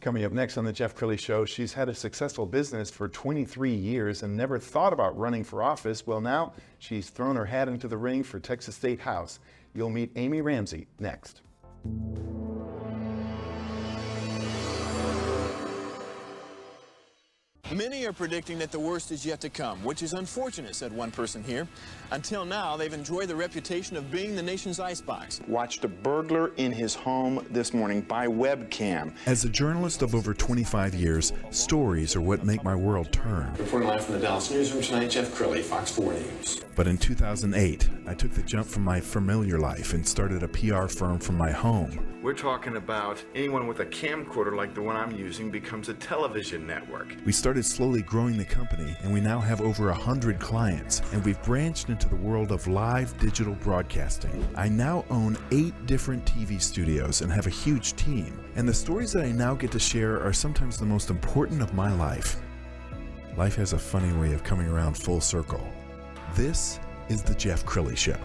Coming up next on the Jeff Crilley Show, she's had a successful business for 23 years and never thought about running for office. Well, now she's thrown her hat into the ring for Texas State House. You'll meet Aimee Ramsey next. Many are predicting that the worst is yet to come, which is unfortunate, said one person here. Until now, they've enjoyed the reputation of being the nation's icebox. Watched a burglar in his home this morning by webcam. As a journalist of over 25 years, stories are what make my world turn. Reporting live from the Dallas newsroom tonight, Jeff Crilley, Fox 4 News. But in 2008, I took the jump from my familiar life and started a PR firm from my home. We're talking about anyone with a camcorder like the one I'm using becomes a television network. We started slowly growing the company, and we now have over 100 clients, and we've branched into the world of live digital broadcasting. I now own eight different TV studios and have a huge team, and the stories that I now get to share are sometimes the most important of my life. Life has a funny way of coming around full circle. This is The Jeff Crilley Show.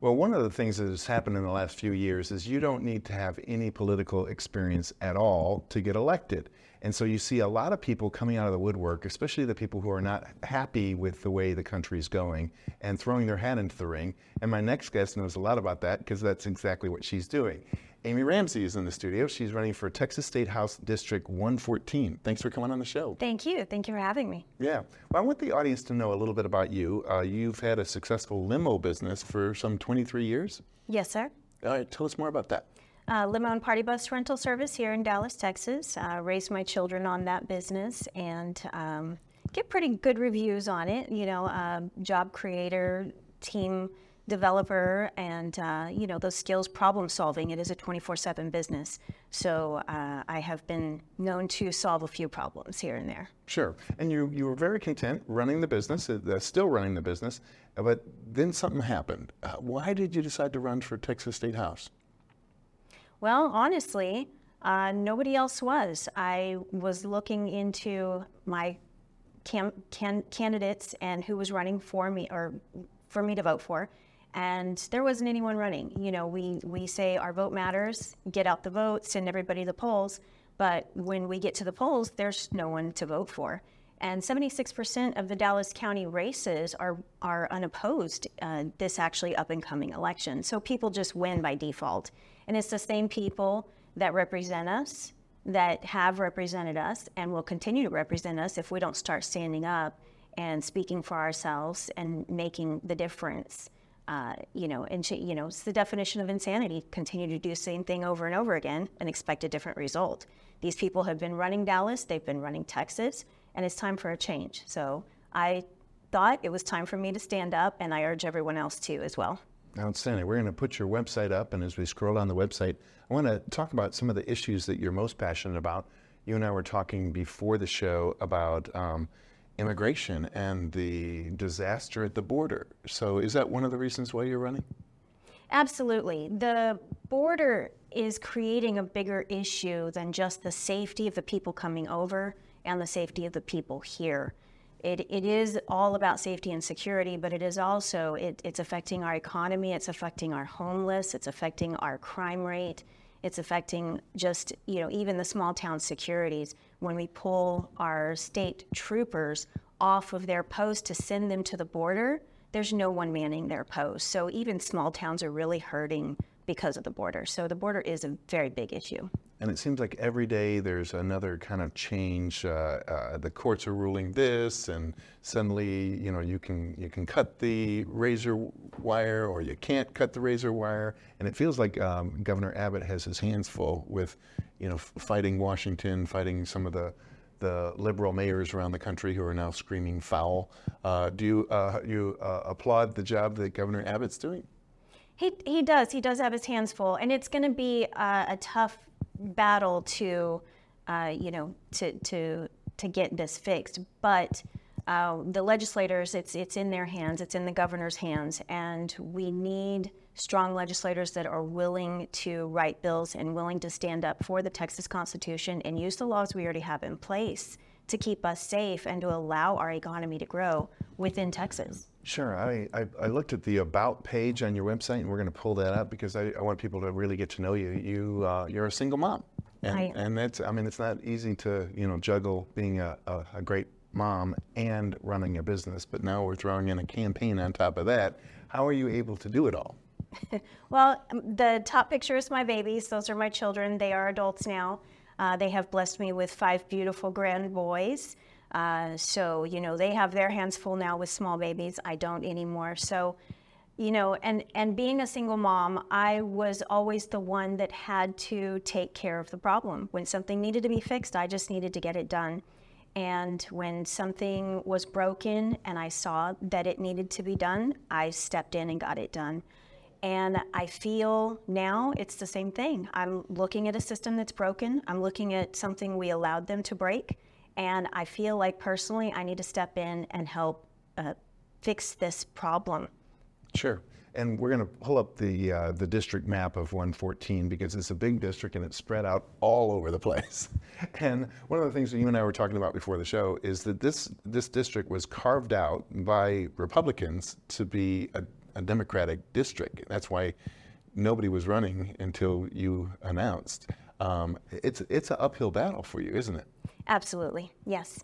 Well, one of the things that has happened in the last few years is you don't need to have any political experience at all to get elected. And so you see a lot of people coming out of the woodwork, especially the people who are not happy with the way the country is going and throwing their hat into the ring. And my next guest knows a lot about that because that's exactly what she's doing. Aimee Ramsey is in the studio. She's running for Texas State House District 114. Thanks for coming on the show. Thank you. Thank you for having me. Yeah. Well, I want the audience to know a little bit about you. Uh, you've had a successful limo business for some 23 years. Yes, sir. All right. Tell us more about that. Uh, limo and party bus rental service here in Dallas, Texas. Uh, raised my children on that business and um, get pretty good reviews on it. You know, uh, job creator, team developer and uh, you know those skills problem solving it is a 24-7 business. So uh, i have been known to solve a few problems here and there. Sure. And you, you were very content running the business uh, still running the business but then something happened. Uh, why did you decide to run for texas state house? Well honestly uh, nobody else was. I was looking into my cam- can- candidates and who was running for me or for me to vote for and there wasn't anyone running. You know, we, we say our vote matters, get out the vote, send everybody the polls, but when we get to the polls, there's no one to vote for. And 76% of the Dallas County races are, are unopposed uh, this actually up and coming election. So people just win by default. And it's the same people that represent us, that have represented us, and will continue to represent us if we don't start standing up and speaking for ourselves and making the difference uh, you know, and you know, it's the definition of insanity. Continue to do the same thing over and over again and expect a different result. These people have been running Dallas, they've been running Texas, and it's time for a change. So I thought it was time for me to stand up, and I urge everyone else to as well. Outstanding. We're going to put your website up, and as we scroll down the website, I want to talk about some of the issues that you're most passionate about. You and I were talking before the show about um, immigration and the disaster at the border. So, is that one of the reasons why you're running? Absolutely. The border is creating a bigger issue than just the safety of the people coming over and the safety of the people here. It, it is all about safety and security, but it is also it, it's affecting our economy. It's affecting our homeless. It's affecting our crime rate. It's affecting just you know even the small town securities when we pull our state troopers off of their post to send them to the border, there's no one manning their post. So even small towns are really hurting because of the border. So the border is a very big issue. And it seems like every day there's another kind of change. Uh, uh, the courts are ruling this, and suddenly, you know, you can you can cut the razor wire, or you can't cut the razor wire. And it feels like um, Governor Abbott has his hands full with, you know, fighting Washington, fighting some of the the liberal mayors around the country who are now screaming foul. Uh, do you uh, you uh, applaud the job that Governor Abbott's doing? He does. He does have his hands full, and it's going to be a tough battle to, uh, you know, to to to get this fixed. But uh, the legislators, it's it's in their hands. It's in the governor's hands, and we need strong legislators that are willing to write bills and willing to stand up for the Texas Constitution and use the laws we already have in place to keep us safe and to allow our economy to grow within Texas. Sure. I, I, I, looked at the About page on your website, and we're going to pull that up because I, I want people to really get to know you. You, uh, you're a single mom. And, I- and that's, I mean, it's not easy to, you know, juggle being a, a, a great mom and running a business, but now we're throwing in a campaign on top of that. How are you able to do it all? Well, um, the top picture is my babies. Those are my children. They are adults now. Uh, they have blessed me with five beautiful grand boys. Uh, so, you know, they have their hands full now with small babies. I don't anymore. So, you know, and, and being a single mom, I was always the one that had to take care of the problem. When something needed to be fixed, I just needed to get it done. And when something was broken and I saw that it needed to be done, I stepped in and got it done. And I feel now it's the same thing. I'm looking at a system that's broken. I'm looking at something we allowed them to break. And I feel like personally, I need to step in and help uh, fix this problem. Sure. And we're going to pull up the uh, the district map of 114 because it's a big district and it's spread out all over the place. And one of the things that you and I were talking about before the show is that this this district was carved out by Republicans to be a, a Democratic district. That's why nobody was running until you announced. Um, it's it's an uphill battle for you, isn't it? Absolutely, yes.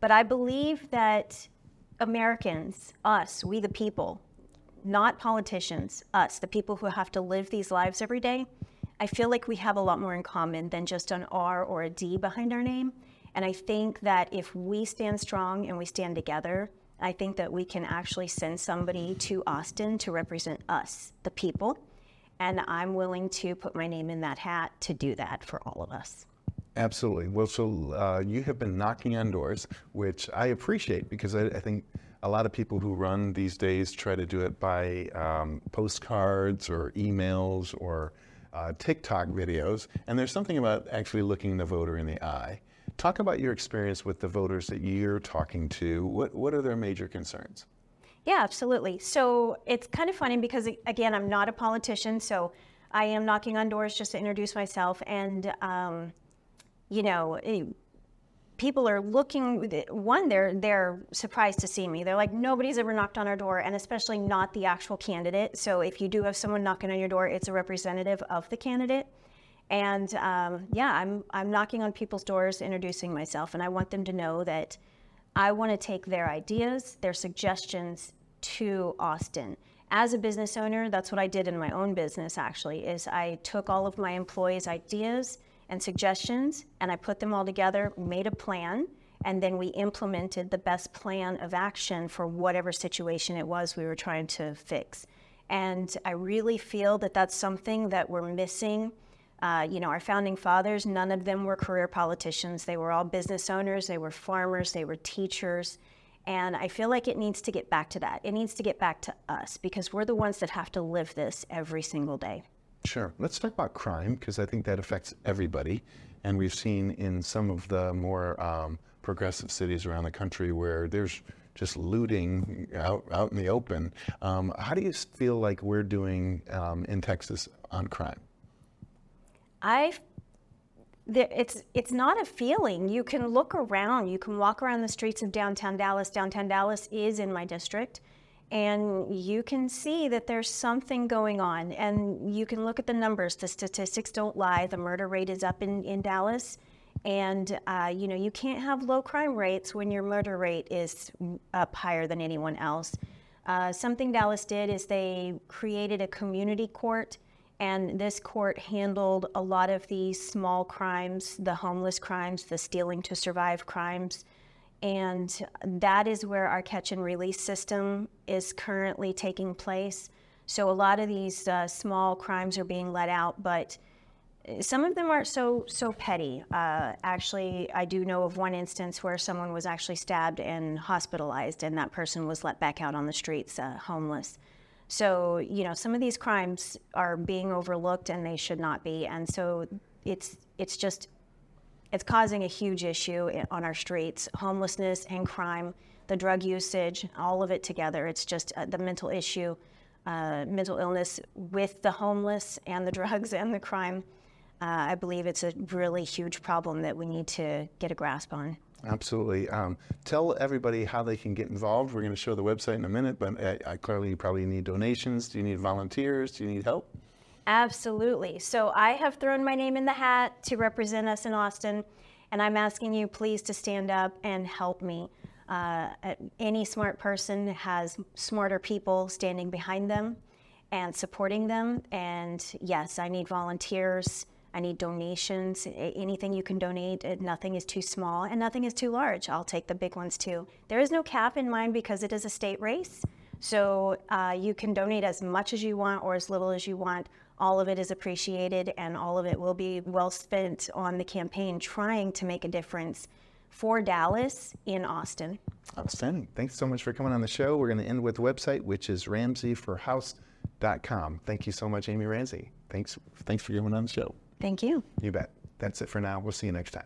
But I believe that Americans, us, we the people, not politicians, us, the people who have to live these lives every day, I feel like we have a lot more in common than just an R or a D behind our name. And I think that if we stand strong and we stand together, I think that we can actually send somebody to Austin to represent us, the people. And I'm willing to put my name in that hat to do that for all of us. Absolutely. Well, so uh, you have been knocking on doors, which I appreciate because I, I think a lot of people who run these days try to do it by um, postcards or emails or uh, TikTok videos. And there's something about actually looking the voter in the eye. Talk about your experience with the voters that you're talking to. What, what are their major concerns? Yeah, absolutely. So it's kind of funny because, again, I'm not a politician, so I am knocking on doors just to introduce myself. And, um, you know, eh, people are looking, one, they're, they're surprised to see me. They're like, nobody's ever knocked on our door, and especially not the actual candidate. So if you do have someone knocking on your door, it's a representative of the candidate. And um, yeah, I'm, I'm knocking on people's doors, introducing myself, and I want them to know that I want to take their ideas, their suggestions to Austin. As a business owner, that's what I did in my own business actually, is I took all of my employees' ideas and suggestions and I put them all together, made a plan, and then we implemented the best plan of action for whatever situation it was we were trying to fix. And I really feel that that's something that we're missing. Uh, you know, our founding fathers, none of them were career politicians. They were all business owners, they were farmers, they were teachers. And I feel like it needs to get back to that. It needs to get back to us because we're the ones that have to live this every single day. Sure. Let's talk about crime because I think that affects everybody. And we've seen in some of the more um, progressive cities around the country where there's just looting out, out in the open. Um, how do you feel like we're doing um, in Texas on crime? I, it's it's not a feeling. You can look around. You can walk around the streets of downtown Dallas. Downtown Dallas is in my district, and you can see that there's something going on. And you can look at the numbers. The statistics don't lie. The murder rate is up in in Dallas, and uh, you know you can't have low crime rates when your murder rate is up higher than anyone else. Uh, something Dallas did is they created a community court and this court handled a lot of these small crimes, the homeless crimes, the stealing to survive crimes. And that is where our catch and release system is currently taking place. So a lot of these uh, small crimes are being let out, but some of them aren't so so petty. Uh, actually, I do know of one instance where someone was actually stabbed and hospitalized, and that person was let back out on the streets, uh, homeless. So, you know, some of these crimes are being overlooked and they should not be. And so it's it's just it's causing a huge issue on our streets, homelessness and crime, the drug usage, all of it together. It's just uh, the mental issue, uh, mental illness with the homeless and the drugs and the crime. Uh, I believe it's a really huge problem that we need to get a grasp on. Absolutely. Um, tell everybody how they can get involved. We're going to show the website in a minute, but I, I clearly you probably need donations. Do you need volunteers? Do you need help? Absolutely. So I have thrown my name in the hat to represent us in Austin, and I'm asking you please to stand up and help me. Uh, any smart person has smarter people standing behind them and supporting them. And yes, I need volunteers. Need donations. Anything you can donate, nothing is too small and nothing is too large. I'll take the big ones too. There is no cap in mind because it is a state race. So uh, you can donate as much as you want or as little as you want. All of it is appreciated and all of it will be well spent on the campaign trying to make a difference for Dallas in Austin. Outstanding. Thanks so much for coming on the show. We're going to end with the website, which is ramseyforhouse.com. Thank you so much, Aimee Ramsey. Thanks, thanks for coming on the show. Thank you. You bet. That's it for now. We'll see you next time.